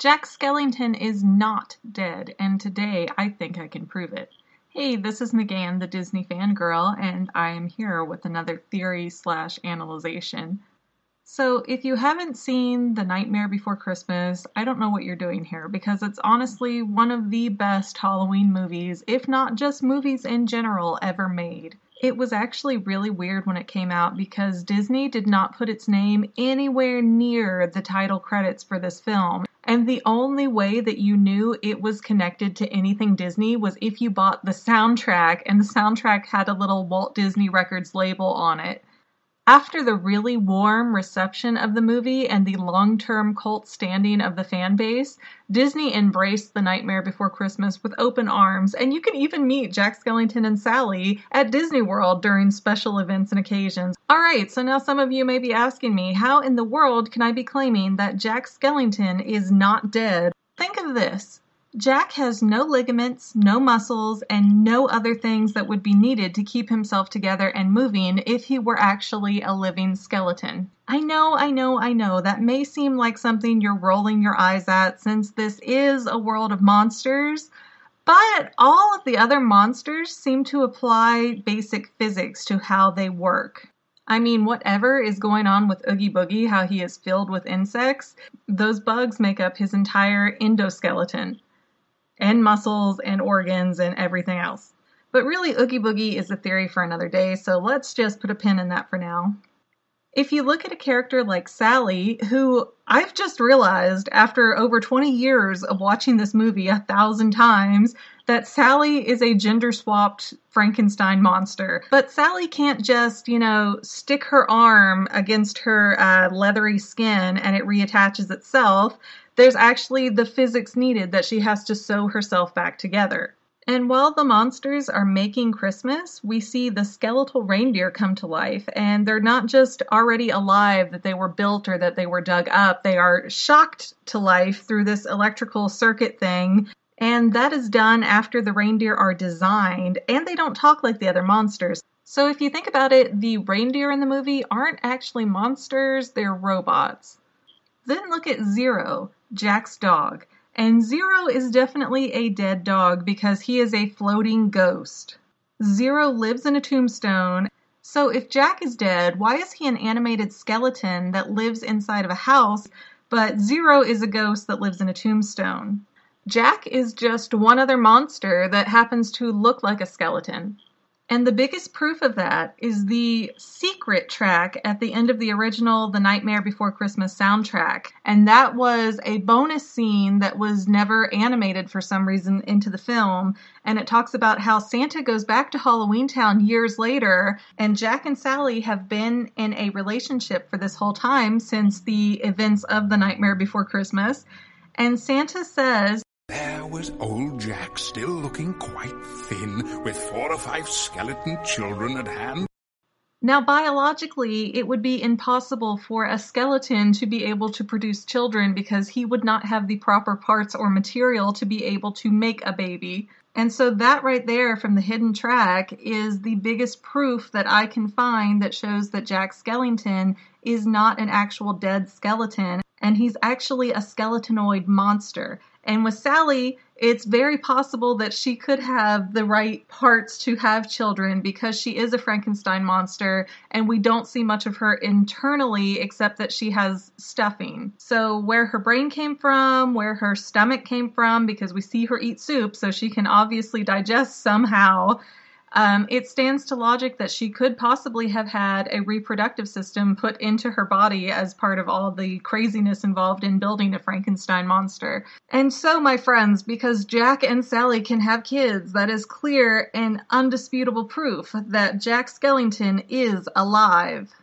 Jack Skellington is not dead, and today I think I can prove it. Hey, this is McGann, the Disney fangirl, and I am here with another theory slash analyzation. So, if you haven't seen The Nightmare Before Christmas, I don't know what you're doing here because it's honestly one of the best Halloween movies, if not just movies in general, ever made. It was actually really weird when it came out because Disney did not put its name anywhere near the title credits for this film. And the only way that you knew it was connected to anything Disney was if you bought the soundtrack, and the soundtrack had a little Walt Disney Records label on it. After the really warm reception of the movie and the long term cult standing of the fan base, Disney embraced The Nightmare Before Christmas with open arms, and you can even meet Jack Skellington and Sally at Disney World during special events and occasions. Alright, so now some of you may be asking me, how in the world can I be claiming that Jack Skellington is not dead? Think of this Jack has no ligaments, no muscles, and no other things that would be needed to keep himself together and moving if he were actually a living skeleton. I know, I know, I know, that may seem like something you're rolling your eyes at since this is a world of monsters, but all of the other monsters seem to apply basic physics to how they work. I mean, whatever is going on with Oogie Boogie, how he is filled with insects, those bugs make up his entire endoskeleton and muscles and organs and everything else. But really, Oogie Boogie is a theory for another day, so let's just put a pin in that for now. If you look at a character like Sally, who I've just realized after over 20 years of watching this movie a thousand times, that Sally is a gender swapped Frankenstein monster. But Sally can't just, you know, stick her arm against her uh, leathery skin and it reattaches itself there's actually the physics needed that she has to sew herself back together. And while the monsters are making Christmas, we see the skeletal reindeer come to life, and they're not just already alive that they were built or that they were dug up, they are shocked to life through this electrical circuit thing. And that is done after the reindeer are designed, and they don't talk like the other monsters. So if you think about it, the reindeer in the movie aren't actually monsters, they're robots. Then look at Zero. Jack's dog. And Zero is definitely a dead dog because he is a floating ghost. Zero lives in a tombstone. So if Jack is dead, why is he an animated skeleton that lives inside of a house, but Zero is a ghost that lives in a tombstone? Jack is just one other monster that happens to look like a skeleton. And the biggest proof of that is the secret track at the end of the original The Nightmare Before Christmas soundtrack. And that was a bonus scene that was never animated for some reason into the film. And it talks about how Santa goes back to Halloween Town years later, and Jack and Sally have been in a relationship for this whole time since the events of The Nightmare Before Christmas. And Santa says, there was old Jack still looking quite thin, with four or five skeleton children at hand. Now, biologically, it would be impossible for a skeleton to be able to produce children because he would not have the proper parts or material to be able to make a baby. And so, that right there from the hidden track is the biggest proof that I can find that shows that Jack Skellington is not an actual dead skeleton and he's actually a skeletonoid monster. And with Sally, it's very possible that she could have the right parts to have children because she is a Frankenstein monster and we don't see much of her internally except that she has stuffing. So, where her brain came from, where her stomach came from, because we see her eat soup, so she can obviously digest somehow. Um, it stands to logic that she could possibly have had a reproductive system put into her body as part of all the craziness involved in building a Frankenstein monster. And so, my friends, because Jack and Sally can have kids, that is clear and undisputable proof that Jack Skellington is alive.